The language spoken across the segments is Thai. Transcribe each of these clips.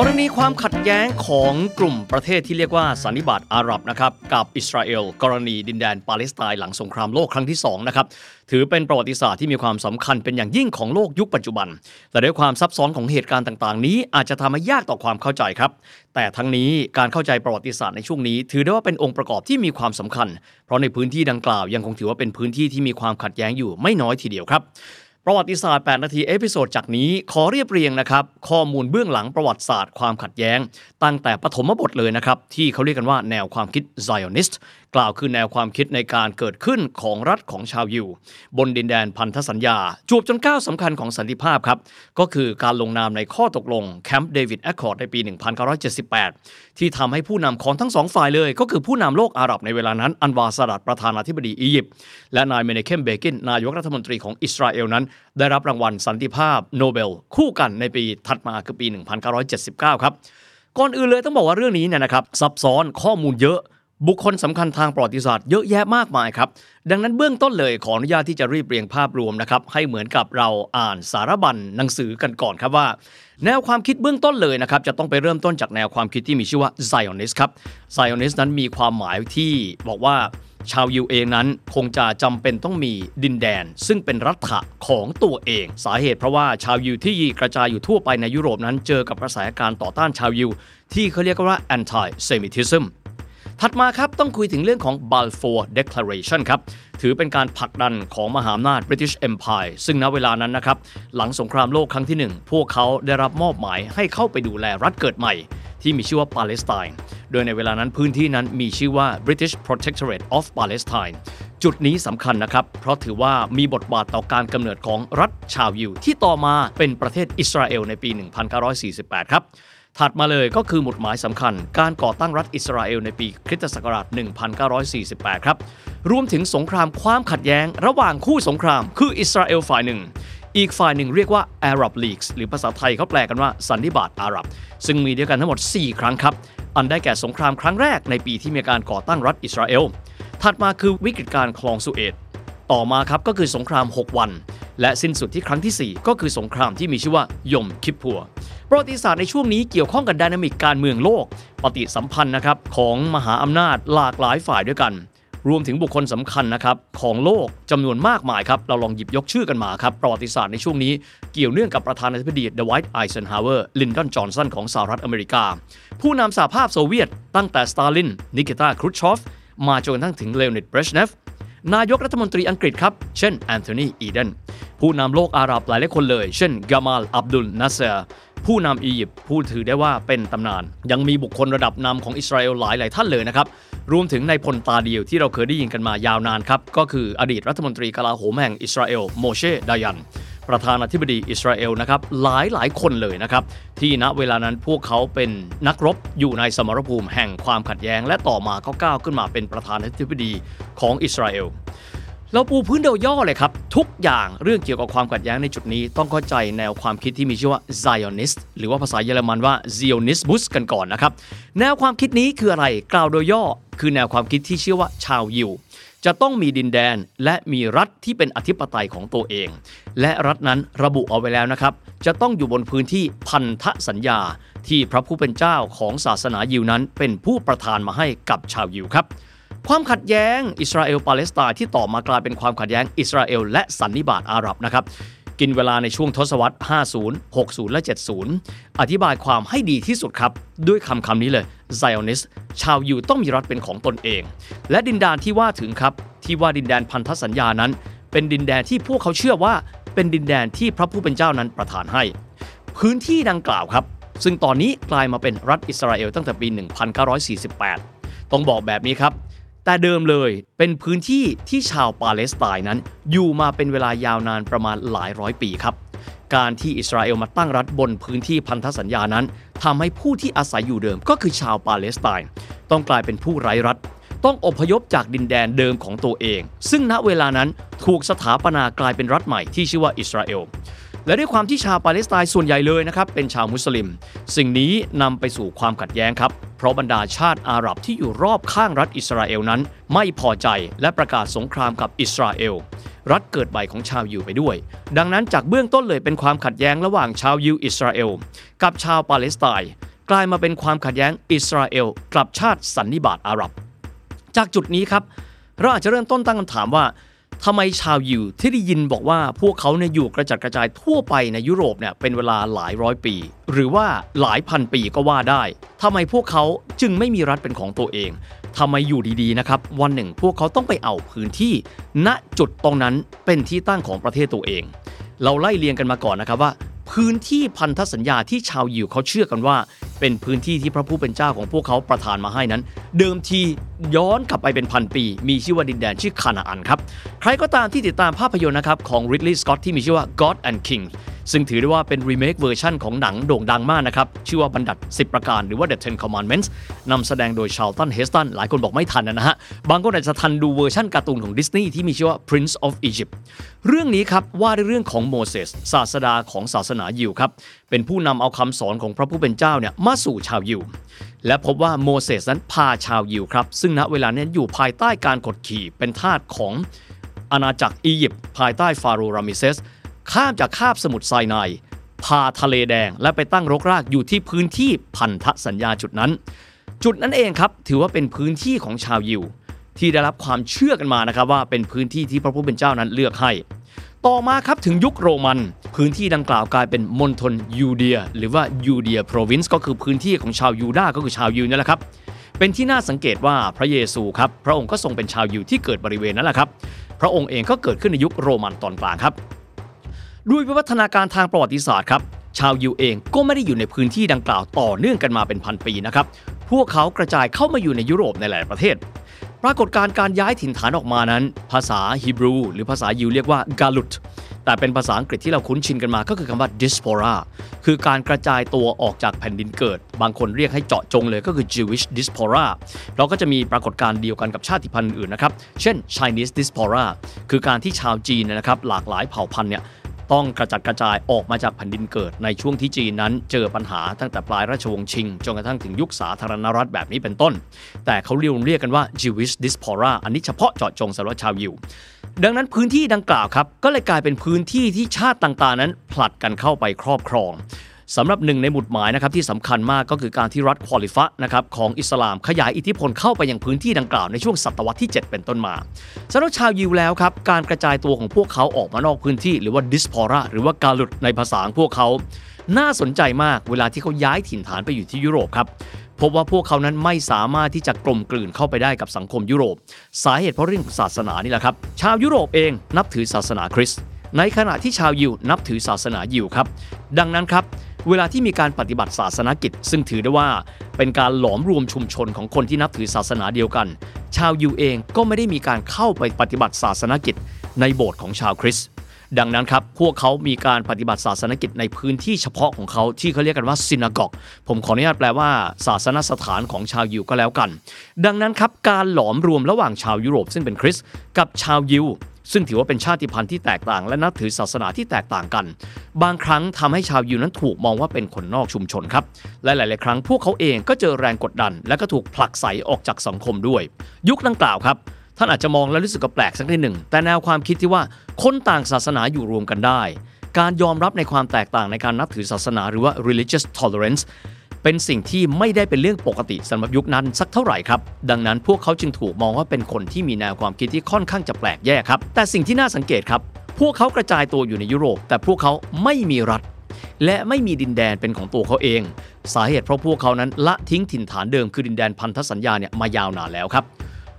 กรณีความขัดแย้งของกลุ่มประเทศที่เรียกว่าสันนิบาตอาหรับนะครับกับอิสราเอล กรณีดินแดนปาเลสไตน์หลังสงครามโลกครั้งที่2นะครับถือเป็นประวัติศาสตร์ที่มีความสำคัญเป็นอย่างยิ่งของโลกยุคปัจจุบัน แต่ด้วยความซับซ้อนของเหตุการณ์ต่างๆ นี้อาจจะทำให้ยากต่อความเข้าใจครับ แต่ทั้งนี้การเข้าใจประวัติศาสตร์ในช่วงนี้ ถือได้ว่าเป็นองค์ประกอบที่มีความสำคัญ เพราะในพื้นที่ดังกล่าวยังคงถือว่าเป็นพื้นที่ที่มีความขัดแย้งอยู่ไม่น้อยทีเดียวครับ ประวัติศาสตร์ 8 นาที episode จากนี้ขอเรียบเรียงนะครับ ข้อมูลเบื้องหลังประวัติศาสตร์ความขัดแย้ง ตั้งแต่ปฐมบทเลยนะครับ ที่เขาเรียกกันว่าแนวความคิด Zionist กล่าวคือแนวความคิดในการเกิดขึ้นของรัฐของชาวยิว บนดินแดนพันธสัญญา จวบจนก้าวสำคัญของสันติภาพครับก็คือการลงนามในข้อตกลง Camp David Accord ในปี 1978 ที่ทำให้ผู้นำของทั้งสองฝ่ายเลย ก็คือผู้นำโลกอาหรับในเวลานั้น อันวาร์ ซาดัตประธานาธิบดีอียิปต์และนายเมนาเคมเบกินนายกรัฐมนตรีของอิสราเอลนั้น ได้รับรางวัลสันติภาพโนเบล คู่กันในปีถัดมาคือปี 1979 ครับก่อนอื่นเลยต้องบอกว่าเรื่องนี้เนี่ยนะครับซับซ้อนข้อมูลเยอะ บุคคลสำคัญทางประวัติศาสตร์เยอะแยะมากมายครับ ดังนั้นเบื้องต้นเลยขออนุญาตที่จะรีบเรียงภาพรวมนะครับ ให้เหมือนกับเราอ่านสารบัญหนังสือกันก่อนครับว่า แนวความคิดเบื้องต้นเลยนะครับ จะต้องไปเริ่มต้นจากแนวความคิดที่มีชื่อว่า Zionist ครับ Zionist นั้นมีความหมายที่บอกว่าชาวยิวเองนั้นคงจะจำเป็นต้องมีดินแดน ซึ่งเป็นรัฐะของตัวเอง สาเหตุเพราะว่าชาวยิวที่กระจายอยู่ทั่วไปในยุโรปนั้นเจอกับกระแสการต่อต้านชาวยิวที่เขาเรียกว่า anti-Semitism ถัดมาครับต้องคุยถึงเรื่องของ Balfour Declaration ครับ ถือเป็นการผลักดันของมหาอำนาจ British Empire ซึ่งณเวลานั้นนะครับ หลังสงครามโลกครั้งที่ 1 พวกเขาได้รับมอบหมายให้เข้าไปดูแลรัฐเกิดใหม่ ที่มีชื่อว่าปาเลสไตน์ โดยในเวลานั้นพื้นที่นั้นมีชื่อว่า British Protectorate of Palestine จุดนี้สำคัญนะครับ เพราะถือว่ามีบทบาทต่อการกำเนิดของรัฐชาวยิวที่ต่อมาเป็นประเทศอิสราเอลในปี 1948 ครับ ถัดมาเลยก็คือหมุดหมายสำคัญ การก่อตั้งรัฐอิสราเอลในปีคริสตศักราช 1948 ครับ รวมถึงสงครามความขัดแย้ง ระหว่างคู่สงคราม คืออิสราเอลฝ่ายหนึ่ง อีกฝ่ายหนึ่งเรียกว่า Arab Leagues หรือภาษาไทยเขาแปลกันว่าสันนิบาตอาหรับ ซึ่งมีเด้วยกันทั้งหมด 4 ครั้งครับ อันได้แก่สงครามครั้งแรกในปีที่มีการก่อตั้งรัฐอิสราเอล ถัดมาคือวิกฤตการคลองสุเอต ต่อมาครับก็คือสงคราม 6 วัน และสิ้นสุดที่ครั้งที่ 4 ก็คือสงครามที่มีชื่อว่ายมคิปปูร์ ประวัติศาสตร์ในช่วงนี้เกี่ยวข้องกับ dynamic การเมืองโลก ปฏิสัมพันธ์นะครับของมหาอำนาจหลากหลายฝ่ายด้วยกัน รวมถึงบุคคลสำคัญนะครับของโลกจำนวนมากมายครับ เราลองหยิบยกชื่อกันมาครับ ประวัติศาสตร์ในช่วงนี้เกี่ยวเนื่องกับประธานาธิบดีดไวต์ ไอเซนฮาวเวอร์ ลินดอนจอห์นสันของสหรัฐอเมริกา ผู้นำสหภาพโซเวียต ตั้งแต่สตาลิน นิกิตาครูชชอฟ มาจนกระทั่งถึงเลโอนิดเบรชเนฟนายกรัฐมนตรีอังกฤษครับ เช่นแอนโทนี อีเดน ผู้นำโลกอาหรับหลายหลายคนเลย เช่นกามาล อับดุลนัสเซอร์ ผู้นำอียิปต์ผู้ถือได้ว่าเป็นตำนาน ยังมีบุคคลระดับนำของอิสราเอลหลายหลายท่านเลยนะครับ รวมถึงนายพลตาเดียวที่เราเคยได้ยินกันมายาวนานครับ ก็คืออดีตรัฐมนตรีกลาโหมแห่งอิสราเอลโมเชดายันประธานาธิบดีอิสราเอลนะครับหลายหลายคนเลยนะครับ ที่ณเวลานั้นพวกเขาเป็นนักรบอยู่ในสมรภูมิแห่งความขัดแย้ง และต่อมาก็ก้าวขึ้นมาเป็นประธานาธิบดีของอิสราเอล เราปูพื้นโดยย่อเลยครับ ทุกอย่างเรื่องเกี่ยวกับความขัดแย้งในจุดนี้ ต้องเข้าใจแนวความคิดที่มีชื่อว่า Zionist หรือว่าภาษาเยอรมันว่า Zionismus กันก่อนนะครับ แนวความคิดนี้คืออะไรกล่าวโดยย่อ คือแนวความคิดที่เชื่อว่าชาวยิวจะต้องมีดินแดนและมีรัฐที่เป็นอธิปไตยของตัวเอง และรัฐนั้นระบุเอาไว้แล้วนะครับ จะต้องอยู่บนพื้นที่พันธสัญญา ที่พระผู้เป็นเจ้าของศาสนายิวนั้นเป็นผู้ประทานมาให้กับชาวยิวครับ ความขัดแย้งอิสราเอลปาเลสไตน์ที่ต่อมากลายเป็นความขัดแย้งอิสราเอลและสันนิบาตอาหรับนะครับกินเวลาในช่วงทศวรรษ 50 60 และ 70 อธิบายความให้ดีที่สุดครับ ด้วยคำคำนี้เลย Zionist ชาวยิวต้องมีรัฐเป็นของตนเอง และดินแดนที่ว่าถึงครับ ที่ว่าดินแดนพันธสัญญานั้น เป็นดินแดนที่พวกเขาเชื่อว่า เป็นดินแดนที่พระผู้เป็นเจ้านั้นประทานให้ พื้นที่ดังกล่าวครับ ซึ่งตอนนี้กลายมาเป็นรัฐอิสราเอลตั้งแต่ปี 1948 ต้องบอกแบบนี้ครับ แต่เดิมเลยเป็นพื้นที่ที่ชาวปาเลสไตน์นั้น อยู่มาเป็นเวลายาวนานประมาณหลายร้อยปีครับ การที่อิสราเอลมาตั้งรัฐบนพื้นที่พันธสัญญานั้นทำให้ผู้ที่อาศัยอยู่เดิมก็คือชาวปาเลสไตน์ต้องกลายเป็นผู้ไร้รัฐ ต้องอพยพจากดินแดนเดิมของตัวเอง ซึ่งณเวลานั้นถูกสถาปนากลายเป็นรัฐใหม่ที่ชื่อว่าอิสราเอล และด้วยความที่ชาวปาเลสไตน์ส่วนใหญ่เลยนะครับเป็นชาวมุสลิม สิ่งนี้นำไปสู่ความขัดแย้งครับ เพราะบรรดาชาติอาหรับที่อยู่รอบข้างรัฐอิสราเอลนั้น ไม่พอใจและประกาศสงครามกับอิสราเอลรัฐเกิดใหม่ของชาวยิวไปด้วย ดังนั้นจากเบื้องต้นเลยเป็นความขัดแย้งระหว่างชาวยิวอิสราเอลกับชาวปาเลสไตน์กลายมาเป็นความขัดแย้งอิสราเอลกับชาติสันนิบาตอาหรับ จากจุดนี้ครับเราอาจจะเริ่มต้นตั้งคำถามว่า ทำไมชาวยิวที่ได้ยินบอกว่าพวกเขาเนี่ยอยู่กระจัดกระจายทั่วไปในยุโรปเนี่ยเป็นเวลาหลายร้อยปี หรือว่าหลายพันปีก็ว่าได้ทำไมพวกเขาจึงไม่มีรัฐเป็นของตัวเองทำไมอยู่ดีๆนะครับวันหนึ่งพวกเขาต้องไปเอาพื้นที่ ณจุดตรงนั้นเป็นที่ตั้งของประเทศตัวเอง เราไล่เรียงกันมาก่อนนะครับว่า พื้นที่พันธสัญญาที่ชาวยิวเขาเชื่อกันว่า เป็นพื้นที่ที่พระผู้เป็นเจ้าของพวกเขาประทานมาให้นั้น เดิมทีย้อนกลับไปเป็นพันปี มีชื่อว่าดินแดนชื่อคานาอันครับ ใครก็ตามที่ติดตามภาพยนตร์นะครับของริดลีย์สกอตที่มีชื่อว่า God and King ซึ่งถือได้ว่าเป็น remake version ของหนังโด่งดังมากนะครับ ชื่อว่าบัญญัติ 10 ประการหรือว่า The Ten Commandments นำแสดงโดยชาร์ลตันเฮสตันหลายคนบอกไม่ทันนะฮะ บางคนอาจจะทันดูเวอร์ชันการ์ตูนของดิสนีย์ที่มีชื่อว่า Prince of Egypt เรื่องนี้ครับว่าด้วยเรื่องของโมเสสศาสดาของศาสนายิวครับเป็นผู้นำเอาคำสอนของพระผู้เป็นเจ้าเนี่ยมาสู่ชาวยิวและพบว่าโมเสสนั้นพาชาวยิวครับ ซึ่งณเวลานี้อยู่ภายใต้การกดขี่เป็นทาสของอาณาจักรอียิปต์ภายใต้ฟาโรห์รามิเซส ข้ามจากคาบสมุทรไซนายพาทะเลแดงและไปตั้งรกรากอยู่ที่พื้นที่พันธสัญญาจุดนั้น จุดนั้นเองครับถือว่าเป็นพื้นที่ของชาวยิว ที่ได้รับความเชื่อกันมานะครับว่าเป็นพื้นที่ที่พระผู้เป็นเจ้านั้นเลือกให้ ต่อมาครับถึงยุคโรมัน พื้นที่ดังกล่าวกลายเป็นมณฑลยูเดีย หรือว่ายูเดีย province ก็คือพื้นที่ของชาวยูดาห์ก็คือชาวยิวนี่แหละครับเป็นที่น่าสังเกตว่าพระเยซูครับพระองค์ก็ทรงเป็นชาวยิวที่เกิดบริเวณนั้นแหละครับ พระองค์เองก็เกิดขึ้นในยุคโรมันตอนกลางครับ ด้วยวิวัฒนาการทางประวัติศาสตร์ครับชาวยิวเองก็ไม่ได้อยู่ในพื้นที่ดังกล่าวต่อเนื่องกันมาเป็นพันปีนะครับ พวกเขากระจายเข้ามาอยู่ในยุโรปในหลายประเทศ ปรากฏการ์การย้ายถิ่นฐานออกมานั้น ภาษาฮีบรู หรือภาษายิวเรียกว่ากาลุตแต่เป็นภาษาอังกฤษที่เราคุ้นชินกันมาก็คือคำว่า diaspora คือการกระจายตัวออกจากแผ่นดินเกิด บางคนเรียกให้เจาะจงเลยก็คือ Jewish diaspora เราก็จะมีปรากฏการณ์เดียวกันกับชาติพันธุ์อื่นนะครับ เช่น Chinese diaspora คือการที่ชาวจีนนยนะครับหลากหลายเผ่าพันธุ์เนี่ย ต้องกระจัดกระจายออกมาจากแผ่นดินเกิดในช่วงที่จีนนั้น เจอปัญหาตั้งแต่ปลายราชวงศ์ชิง จนกระทั่งถึงยุคสาธารณรัฐแบบนี้เป็นต้น แต่เขาเรียกเรียกกันว่า Jewish diaspora อันนี้เฉพาะเจาะจงสำหรับชาวยิวดังนั้นพื้นที่ดังกล่าวครับก็เลยกลายเป็นพื้นที่ที่ชาติต่างๆนั้นผลัดกันเข้าไปครอบครอง สำหรับหนึ่งในหมุดหมายนะครับที่สำคัญมากก็คือการที่รัฐคอลีฟะฮ์นะครับของอิสลามขยายอิทธิพลเข้าไปยังพื้นที่ดังกล่าวในช่วงศตวรรษที่ 7 เป็นต้นมาสำหรับชาวยิวแล้วครับการกระจายตัวของพวกเขาออกมานอกพื้นที่หรือว่า diaspora หรือว่า Galut ในภาษาของพวกเขา น่าสนใจมากเวลาที่เขาย้ายถิ่นฐานไปอยู่ที่ยุโรปครับพบว่าพวกเขานั้นไม่สามารถที่จะกลมกลืนเข้าไปได้กับสังคมยุโรป สาเหตุเพราะเรื่องของศาสนานี่แหละครับ ชาวยุโรปเองนับถือศาสนาคริสต์ ในขณะที่ชาวยิวนับถือศาสนายิวครับ ดังนั้นครับ เวลาที่มีการปฏิบัติศาสนกิจ ซึ่งถือได้ว่าเป็นการหลอมรวมชุมชนของคนที่นับถือศาสนาเดียวกัน ชาวยิวเองก็ไม่ได้มีการเข้าไปปฏิบัติศาสนกิจ ในโบสถ์ของชาวคริสต์ดังนั้นครับ พวกเขามีการปฏิบัติศาสนกิจในพื้นที่เฉพาะของเขาที่เขาเรียกกันว่าซินากอก ผมขออนุญาตแปลว่าศาสนสถานของชาวยิวก็แล้วกัน ดังนั้นครับ การหลอมรวมระหว่างชาวยุโรปซึ่งเป็นคริสต์กับชาวยิว ซึ่งถือว่าเป็นชาติพันธุ์ที่แตกต่าง และนับถือศาสนาที่แตกต่างกัน บางครั้งทำให้ชาวยิวนั้นถูกมองว่าเป็นคนนอกชุมชนครับ และหลาย ๆ ครั้งพวกเขาเองก็เจอแรงกดดัน และก็ถูกผลักไสออกจากสังคมด้วย ยุคดังกล่าวครับท่านอาจจะมองแล้วรู้สึกกแปลกสักนิดหนึ่ง แต่แนวความคิดที่ว่าคนต่างศาสนาอยู่รวมกันได้ การยอมรับในความแตกต่างในการนับถือศาสนาหรือว่า religious tolerance เป็นสิ่งที่ไม่ได้เป็นเรื่องปกติสำหรับยุคนั้นสักเท่าไหร่ครับดังนั้นพวกเขาจึงถูกมองว่าเป็นคนที่มีแนวความคิดที่ค่อนข้างจะแปลกแยกครับแต่สิ่งที่น่าสังเกตครับพวกเขากระจายตัวอยู่ในยุโรป แต่พวกเขาไม่มีรัฐ และไม่มีดินแดนเป็นของตัวเขาเอง สาเหตุเพราะพวกเขานั้นละทิ้งถิ่นฐานเดิมคือดินแดนพันธสัญญาเนี่ยมายาวนานแล้วครับ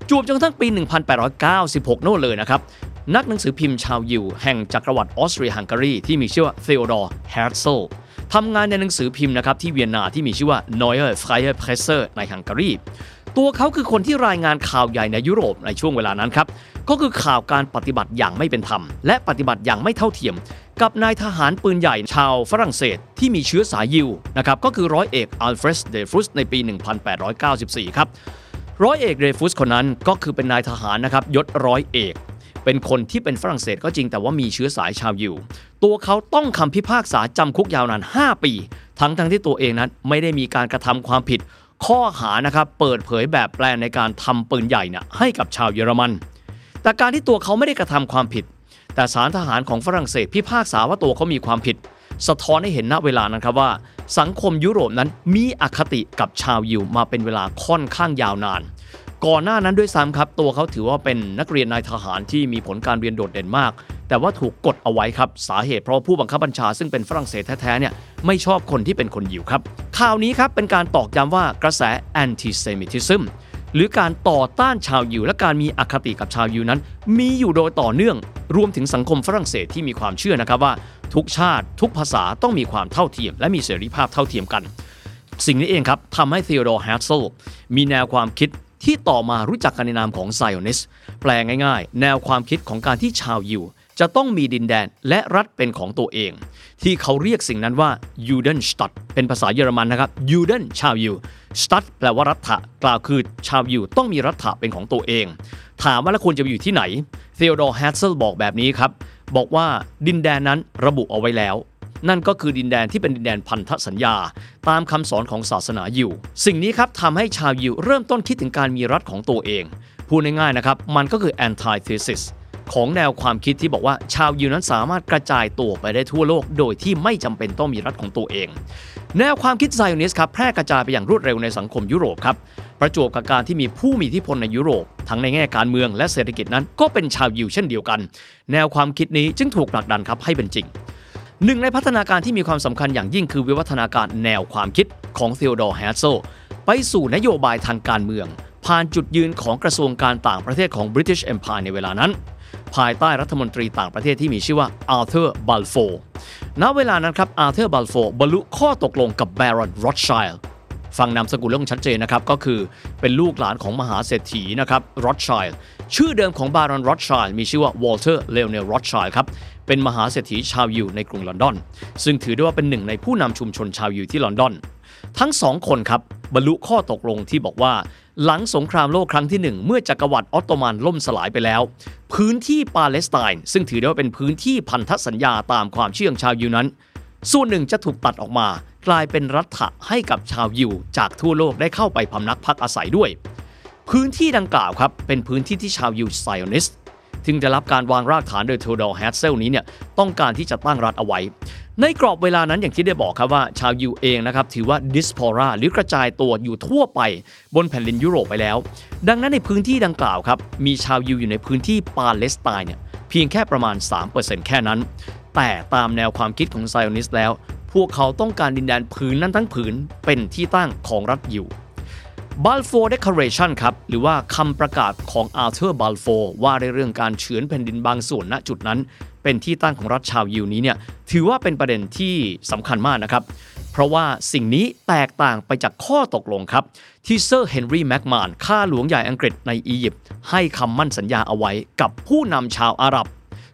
จวบจนกระทั่งปี 1896 โน่นเลยนะครับ นักหนังสือพิมพ์ชาวยิว แห่งจักรวรรดิออสเตรียฮังการีที่มีชื่อว่าเทโอดอร์เฮิร์ซล์ ทำงานในหนังสือพิมพ์นะครับที่เวียนนาที่มีชื่อว่า Neue Freie Presse ในฮังการีตัวเขาคือคนที่รายงานข่าวใหญ่ในยุโรปในช่วงเวลานั้นครับ ก็คือข่าวการปฏิบัติอย่างไม่เป็นธรรม และปฏิบัติอย่างไม่เท่าเทียม กับนายทหารปืนใหญ่ชาวฝรั่งเศสที่มีเชื้อสายยิวนะครับก็คือร้อยเอกอัลเฟรสเดฟุสในปี 1894 ครับร้อยเอกเรฟุสคนนั้นก็คือเป็นนายทหารนะครับยศร้อยเอก เป็นคนที่เป็นฝรั่งเศสก็จริงแต่ว่ามีเชื้อสายชาวยิว ตัวเขาต้องคำพิพากษาจำคุกยาวนาน 5 ปี ทั้งทั้งที่ตัวเองนั้นไม่ได้มีการกระทำความผิด ข้อหานะครับเปิดเผยแบบแปลนในการทำปืนใหญ่นี่ยให้กับชาวเยอรมัน แต่การที่ตัวเขาไม่ได้กระทำความผิด แต่ศาลทหารของฝรั่งเศสพิพากษาว่าตัวเขามีความผิด สะท้อนให้เห็นณเวลานั้นครับว่า สังคมยุโรปนั้นมีอคติกับชาวยิวมาเป็นเวลาค่อนข้างยาวนาน ก่อนหน้านั้นด้วยซ้ำครับ ตัวเขาถือว่าเป็นนักเรียนนายทหารที่มีผลการเรียนโดดเด่นมาก แต่ว่าถูกกดเอาไว้ครับ สาเหตุเพราะผู้บังคับบัญชาซึ่งเป็นฝรั่งเศสแท้ๆเนี่ยไม่ชอบคนที่เป็นคนยิวครับ ข่าวนี้ครับเป็นการตอกย้ำว่ากระแส anti-Semitism หรือการต่อต้านชาวยิวและการมีอคติกับชาวยิวนั้น มีอยู่โดยต่อเนื่อง รวมถึงสังคมฝรั่งเศสที่มีความเชื่อนะครับว่า ทุกชาติทุกภาษาต้องมีความเท่าเทียม และมีเสรีภาพเท่าเทียมกัน สิ่งนี้เองครับทำให้เทโอดอร์ เฮิร์ซล์มีแนวความคิด ที่ต่อมารู้จักกันในนามของไซออนิสต์แปลง่ายๆ แนวความคิดของการที่ชาวยิวจะต้องมีดินแดนและรัฐเป็นของตัวเอง ที่เขาเรียกสิ่งนั้นว่า Judenstadt เป็นภาษาเยอรมันนะครับ Juden ชาวยิว Stadt แปลว่ารัฐะกล่าวคือชาวยิวต้องมีรัฐะเป็นของตัวเอง ถามว่าแล้วควรจะไปอยู่ที่ไหนเทโอดอร์แฮตเซลบอกแบบนี้ครับบอกว่าดินแดนนั้นระบุเอาไว้แล้ว นั่นก็คือดินแดนที่เป็นดินแดนพันธสัญญา ตามคำสอนของศาสนายิว สิ่งนี้ครับทำให้ชาวยิวเริ่มต้นคิดถึงการมีรัฐของตัวเอง พูดง่ายๆนะครับ มันก็คือ antithesis ของแนวความคิดที่บอกว่าชาวยิวนั้นสามารถกระจายตัวไปได้ทั่วโลก โดยที่ไม่จำเป็นต้องมีรัฐของตัวเอง แนวความคิดไซออนิสครับแพร่กระจายไปอย่างรวดเร็วในสังคมยุโรปครับประจวบกับการที่มีผู้มีอิทธิพลในยุโรป ทั้งในแง่การเมืองและเศรษฐกิจนั้นก็เป็นชาวยิวเช่นเดียวกัน แนวความคิดนี้จึงถูกผลักดันครับให้เป็นจริง หนึ่งในพัฒนาการที่มีความสำคัญอย่างยิ่งคือวิวัฒนาการแนวความคิดของเทโอดอร์ เฮิร์ซล์ไปสู่นโยบายทางการเมือง ผ่านจุดยืนของกระทรวงการต่างประเทศของ British Empire ในเวลานั้น ภายใต้รัฐมนตรีต่างประเทศที่มีชื่อว่าอาร์เธอร์บัลโฟร์ ณเวลานั้นครับอาร์เธอร์บัลโฟร์บรรลุข้อตกลงกับบารอนรอธส์ไชลด์ ฟังนามสกุลเรื่องชัดเจนนะครับ ก็คือเป็นลูกหลานของมหาเศรษฐีนะครับรอธส์ไชลด์ชื่อเดิมของบารอนรอธส์ไชลด์มีชื่อว่าวอลเตอร์ ไลโอเนล รอธส์ไชลด์ครับเป็นมหาเศรษฐีชาวยิวในกรุงลอนดอน ซึ่งถือได้ว่าเป็นหนึ่งในผู้นำชุมชนชาวยิวที่ลอนดอน ทั้งสองคนครับบรรลุข้อตกลงที่บอกว่า หลังสงครามโลกครั้งที่หนึ่งเมื่อจักรวรรดิออตโตมันล่มสลายไปแล้ว พื้นที่ปาเลสไตน์ซึ่งถือได้ว่าเป็นพื้นที่พันธสัญญาตามความเชื่อของชาวยิวนั้น ส่วนหนึ่งจะถูกตัดออกมา กลายเป็นรัฐะให้กับชาวยิว จากทั่วโลกได้เข้าไปพำนักพักอาศัยด้วย พื้นที่ดังกล่าวครับ เป็นพื้นที่ที่ชาวยิวไซออนิสซึ่งได้รับการวางรากฐานโดยเทโอดอร์ เฮิร์ซล์นี้เนี่ยต้องการที่จะตั้งรัฐเอาไว้ ในกรอบเวลานั้นอย่างที่ได้บอกครับว่าชาวยิวเองนะครับถือว่า diaspora หรือกระจายตัวอยู่ทั่วไปบนแผ่นดินยุโรปไปแล้ว ดังนั้นในพื้นที่ดังกล่าวครับมีชาวยิวอยู่ในพื้นที่ปาเลสไตน์เนี่ยเพียงแค่ประมาณ 3%แค่นั้น แต่ตามแนวความคิดของไซออนิสต์แล้ว พวกเขาต้องการดินแดนผืนนั้นทั้งผืนเป็นที่ตั้งของรัฐยิวBalfour Declaration ครับ หรือว่าคำประกาศของอาร์เธอร์บัลโฟร์ว่าในเรื่องการเฉือนแผ่นดินบางส่วนณจุดนั้น เป็นที่ตั้งของรัฐชาวยิวนี้เนี่ยถือว่าเป็นประเด็นที่สำคัญมากนะครับ เพราะว่าสิ่งนี้แตกต่างไปจากข้อตกลงครับ ที่เซอร์เฮนรี่แม็กมาฮอนข้าหลวงใหญ่อังกฤษในอียิปต์ให้คำมั่นสัญญาเอาไว้กับผู้นำชาวอาหรับ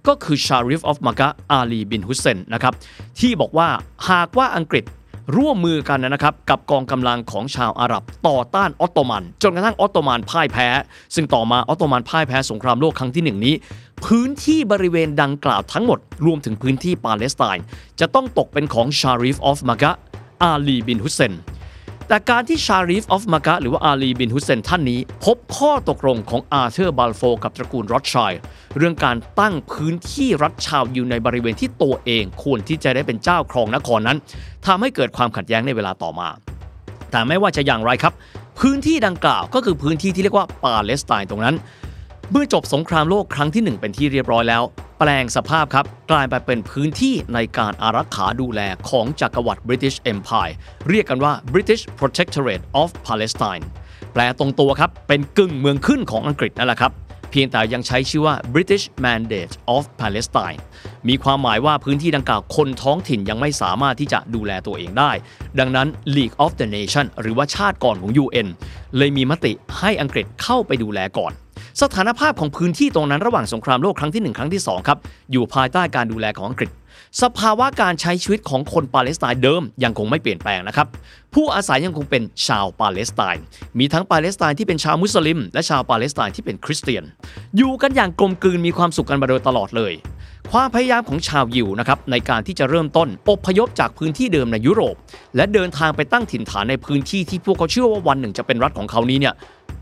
ก็คือ Sharif of Mecca อาลีบินฮุสเซนนะครับที่บอกว่าหากว่าอังกฤษร่วมมือกันนะครับกับกองกำลังของชาวอาหรับต่อต้านออตโตมัน จนกระทั่งออตโตมันพ่ายแพ้ ซึ่งต่อมาออตโตมันพ่ายแพ้สงครามโลกครั้งที่หนึ่งนี้ พื้นที่บริเวณดังกล่าวทั้งหมด รวมถึงพื้นที่ปาเลสไตน์จะต้องตกเป็นของ Sharif of Mecca อาลีบินฮุสเซน แต่การที่ Sharif of Mecca หรือว่าอาลีบินฮุสเซนท่านนี้ พบข้อตกลงของอาร์เธอร์บัลโฟร์กับตระกูลรอธส์ไชลด์เรื่องการตั้งพื้นที่รัฐชาวยิวอยู่ในบริเวณที่ตัวเองควรที่จะได้เป็นเจ้าครองนครนั้นทำให้เกิดความขัดแย้งในเวลาต่อมา แต่ไม่ว่าจะอย่างไรครับ พื้นที่ดังกล่าวก็คือพื้นที่ที่เรียกว่าปาเลสไตน์ตรงนั้น เมื่อจบสงครามโลกครั้งที่ 1 เป็นที่เรียบร้อยแล้ว แปลงสภาพครับ กลายไปเป็นพื้นที่ในการอารักขาดูแลของจักรวรรดิ British Empire เรียกกันว่า British Protectorate of Palestine แปลตรงตัวครับ เป็นกึ่งเมืองขึ้นของอังกฤษนั่นแหละครับ เพียงแต่ยังใช้ชื่อว่า British Mandate of Palestine มีความหมายว่าพื้นที่ดังกล่าวคนท้องถิ่นยังไม่สามารถที่จะดูแลตัวเองได้ ดังนั้น League of the Nation หรือว่าชาติก่อนของ UN เลยมีมติให้อังกฤษเข้าไปดูแลก่อน สถานภาพของพื้นที่ตรงนั้นระหว่างสงครามโลกครั้งที่ 1 ครั้งที่2ครับอยู่ภายใต้การดูแลของอังกฤษ สภาวะการใช้ชีวิตของคนปาเลสไตน์เดิมยังคงไม่เปลี่ยนแปลงนะครับผู้อาศัยยังคงเป็นชาวปาเลสไตน์มีทั้งปาเลสไตน์ที่เป็นชาวมุสลิม และชาวปาเลสไตน์ที่เป็นคริสเตียน อยู่กันอย่างกลมกลืนมีความสุขกันมาโดยตลอดเลย ความพยายามของชาวยิวนะครับในการที่จะเริ่มต้นอพยพจากพื้นที่เดิมในยุโรป และเดินทางไปตั้งถิ่นฐานในพื้นที่ที่พวกเขาเชื่อว่าวันหนึ่งจะเป็นรัฐของเขานี้เนี่ย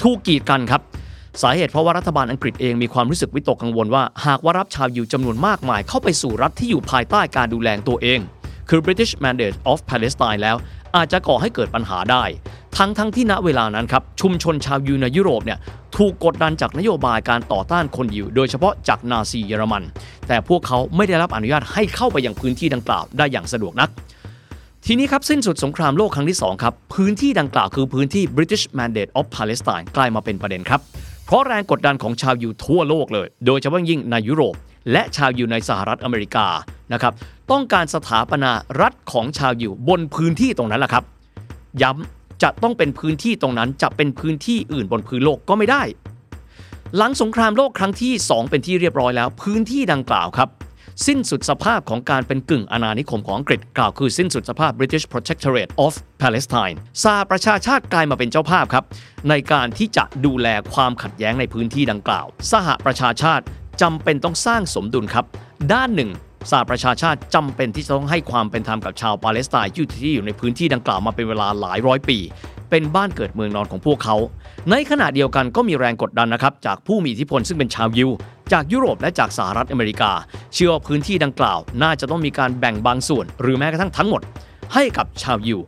ถูกกีดกันครับสาเหตุเพราะว่ารัฐบาลอังกฤษเองมีความรู้สึกวิตกกังวลว่า หากว่ารับชาวยิวจำนวนมากมายเข้าไปสู่รัฐที่อยู่ภายใต้การดูแลตัวเอง คือ British Mandate of Palestine แล้ว อาจจะก่อให้เกิดปัญหาได้ ทั้งทั้งที่ณเวลานั้นครับชุมชนชาวยิวในยุโรปเนี่ยถูกกดดันจากนโยบายการต่อต้านคนยิว โดยเฉพาะจากนาซีเยอรมัน แต่พวกเขาไม่ได้รับอนุญาตให้เข้าไปยังพื้นที่ดังกล่าวได้อย่างสะดวกนักทีนี้ครับสิ้นสุดสงครามโลกครั้งที่ 2 ครับ พื้นที่ดังกล่าวคือพื้นที่ British Mandate of Palestine กลายมาเป็นประเด็นครับ เพราะแรงกดดันของชาวยิวทั่วโลกเลย โดยเฉพาะยิ่งในยุโรป และชาวยิวในสหรัฐอเมริกานะครับต้องการสถาปนารัฐของชาวยิวบนพื้นที่ตรงนั้นแหละครับ ย้ำจะต้องเป็นพื้นที่ตรงนั้นจะเป็นพื้นที่อื่นบนพื้นโลกก็ไม่ได้ หลังสงครามโลกครั้งที่ 2 เป็นที่เรียบร้อยแล้ว พื้นที่ดังกล่าวครับ สิ้นสุดสภาพของการเป็นกึ่งอาณานิคมของอังกฤษกล่าวคือสิ้นสุดสภาพ British Protectorate of Palestine สหประชาชาติกลายมาเป็นเจ้าภาพครับ ในการที่จะดูแลความขัดแย้งในพื้นที่ดังกล่าว สหประชาชาติ จำเป็นต้องสร้างสมดุลครับ ด้านหนึ่งสหประชาชาติจำเป็นที่จะต้องให้ความเป็นธรรมกับชาวปาเลสไตน์ที่อยู่ในพื้นที่ดังกล่าวมาเป็นเวลาหลายร้อยปี เป็นบ้านเกิดเมืองนอนของพวกเขา ในขณะเดียวกันก็มีแรงกดดันนะครับ จากผู้มีอิทธิพลซึ่งเป็นชาวยิว จากยุโรปและจากสหรัฐอเมริกา เชื่อว่าพื้นที่ดังกล่าว น่าจะต้องมีการแบ่งบางส่วน หรือแม้กระทั่งทั้งหมด ให้กับชาวยิว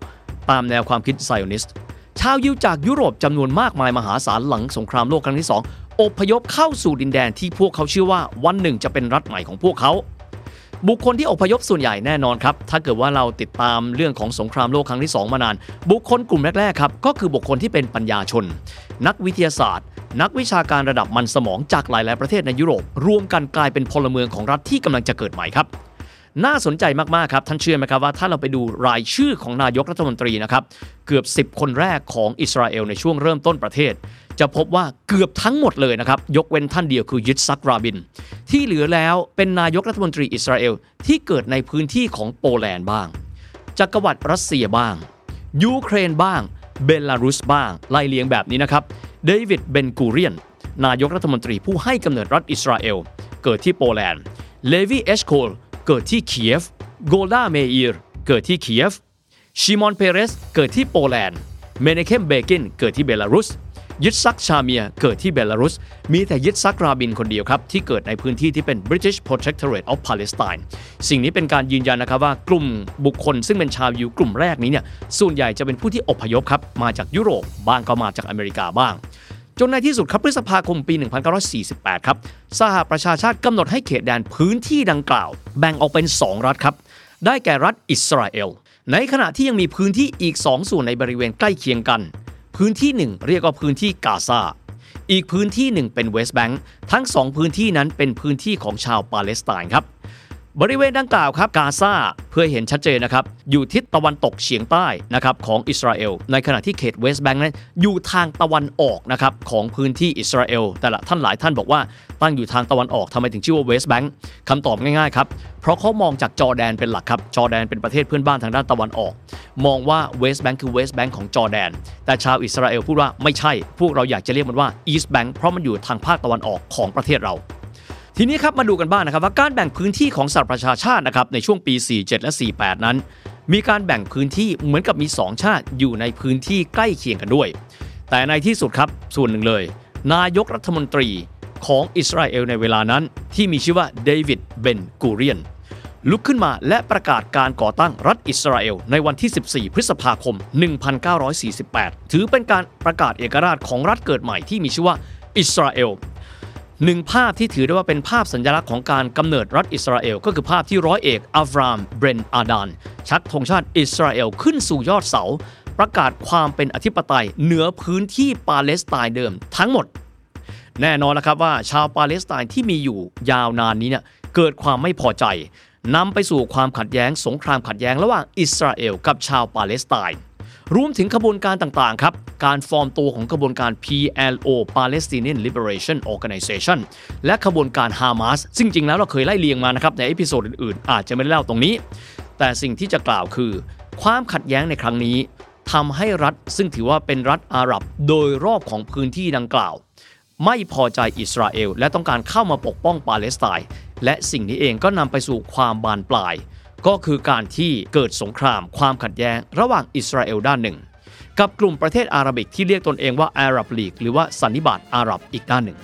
ตามแนวความคิดไซออนิสต์ ชาวยิวจากยุโรปจำนวนมากมายมหาศาลหลังสงครามโลกครั้งที่2อพยพเข้าสู่ดินแดนที่พวกเขาเชื่อว่าวันหนึ่งจะเป็นรัฐใหม่ของพวกเขา บุคคลที่อพยพส่วนใหญ่แน่นอนครับ ถ้าเกิดว่าเราติดตามเรื่องของสงครามโลกครั้งที่ 2 มานาน บุคคลกลุ่มแรกๆครับก็คือบุคคลที่เป็นปัญญาชน นักวิทยาศาสตร์ นักวิชาการระดับมันสมองจากหลายๆประเทศในยุโรป รวมกันกลายเป็นพลเมืองของรัฐที่กำลังจะเกิดใหม่ครับ น่าสนใจมากๆครับ ท่านเชื่อไหมครับว่าถ้าเราไปดูรายชื่อของนายกรัฐมนตรีนะครับ เกือบ 10 คนแรกของอิสราเอลในช่วงเริ่มต้นประเทศ จะพบว่าเกือบทั้งหมดเลยนะครับ ยกเว้นท่านเดียวคือยิตซักราบิน ที่เหลือแล้วเป็นนายกรัฐมนตรีอิสราเอลที่เกิดในพื้นที่ของโปแลนด์บ้างจักรวรรดิรัสเซียบ้าง ยูเครนบ้าง เบลารุสบ้าง ไล่เรียงแบบนี้นะครับ เดวิด เบนกูเรียน นายกรัฐมนตรีผู้ให้กำเนิดรัฐอิสราเอล เกิดที่โปแลนด์ เลวีเอชโคล เกิดที่เคียฟ โกลดาเมอีร์เกิดที่เคียฟ ชิมอนเปเรส เกิดที่โปแลนด์ เมเนเคมเบกิน เกิดที่เบลารุส ยิตซักชามีร์ เกิดที่เบลารุส มีแต่ยิตซักราบินคนเดียวครับ ที่เกิดในพื้นที่ที่เป็น British Protectorate of Palestine สิ่งนี้เป็นการยืนยันนะครับว่ากลุ่มบุคคลซึ่งเป็นชาวยิวกลุ่มแรกนี้เนี่ย ส่วนใหญ่จะเป็นผู้ที่อพยพครับ มาจากยุโรป บ้างก็มาจากอเมริกาบ้าง จนในที่สุดครับพฤษภาคมปี 1948 ครับสหประชาชาติกำหนดให้เขตแดนพื้นที่ดังกล่าว แบ่งออกเป็น 2 รัฐครับ ได้แก่รัฐอิสราเอล ในขณะที่ยังมีพื้นที่อีก 2 ส่วนในบริเวณใกล้เคียงกัน พื้นที่หนึ่งเรียกว่าพื้นที่กาซาอีกพื้นที่หนึ่งเป็นเวสต์แบงค์ทั้งสองพื้นที่นั้นเป็นพื้นที่ของชาวปาเลสไตน์ครับ บริเวณดังกล่าวครับกาซาเพื่อเห็นชัดเจนนะครับ อยู่ทิศตะวันตกเฉียงใต้นะครับของอิสราเอล ในขณะที่เขตเวสต์แบงค์นั้นอยู่ทางตะวันออกนะครับของพื้นที่อิสราเอล แต่ละท่านหลายท่านบอกว่าตั้งอยู่ทางตะวันออกทำไมถึงชื่อว่า West Bank คำตอบง่ายๆครับ เพราะเขามองจากจอร์แดนเป็นหลักครับ จอร์แดนเป็นประเทศเพื่อนบ้านทางด้านตะวันออก มองว่า West Bank คือ West Bank ของจอร์แดน แต่ชาวอิสราเอลพูดว่าไม่ใช่ พวกเราอยากจะเรียกมันว่า East Bank เพราะมันอยู่ทางภาคตะวันออกของประเทศเรา ทีนี้ครับมาดูกันบ้างนะครับว่าการแบ่งพื้นที่ของสหประชาชาตินะครับในช่วงปี 47 และ 48 นั้น มีการแบ่งพื้นที่เหมือนกับมี 2 ชาติอยู่ในพื้นที่ใกล้เคียงกันด้วย แต่ในที่สุดครับส่วนหนึ่งเลย นายกรัฐมนตรีของอิสราเอลในเวลานั้น ที่มีชื่อว่าเดวิดเบนกูเรียนลุกขึ้นมาและประกาศการก่อตั้งรัฐอิสราเอลในวันที่ 14 พฤษภาคม 1948 ถือเป็นการประกาศเอกราชของรัฐเกิดใหม่ที่มีชื่อว่าอิสราเอล หนึ่งภาพที่ถือได้ว่าเป็นภาพสัญลักษณ์ของการกำเนิดรัฐอิสราเอล ก็คือภาพที่ร้อยเอกอัฟรามเบรนอาดาน ชักธงชาติอิสราเอลขึ้นสู่ยอดเสา ประกาศความเป็นอธิปไตยเหนือพื้นที่ปาเลสไตน์เดิมทั้งหมด แน่นอนนะครับว่าชาวปาเลสไตน์ที่มีอยู่ยาวนานนี้เนี่ยเกิดความไม่พอใจนำไปสู่ความขัดแย้งสงครามขัดแย้งระหว่างอิสราเอลกับชาวปาเลสไตน์ รวมถึงขบวนการต่างๆครับ การฟอร์มตัวของขบวนการ PLO Palestinian Liberation Organization และขบวนการฮามาสซึ่งจริงแล้วเราเคยไล่เรียงมานะครับใน episode อื่นๆ อาจจะไม่ได้เล่าตรงนี้ แต่สิ่งที่จะกล่าวคือ ความขัดแย้งในครั้งนี้ทำให้รัฐซึ่งถือว่าเป็นรัฐอาหรับโดยรอบของพื้นที่ดังกล่าว ไม่พอใจอิสราเอล และต้องการเข้ามาปกป้องปาเลสไตน์และสิ่งนี้เองก็นำไปสู่ความบานปลาย ก็คือการที่เกิดสงครามความขัดแย้ง ระหว่างอิสราเอลด้านหนึ่ง กับกลุ่มประเทศอาหรับิกที่เรียกตนเองว่าอาหรับลีกหรือว่าสันนิบาตอาหรับอีกด้านหนึ่ง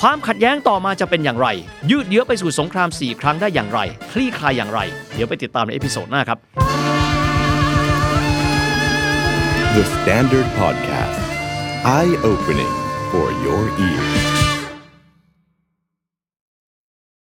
ความขัดแย้งต่อมาจะเป็นอย่างไร ยืดเยื้อไปสู่สงคราม 4 ครั้งได้อย่างไร คลี่คลายอย่างไร เดี๋ยวไปติดตามใน episode หน้าครับ The Standard Podcast. Eye opening for your ears.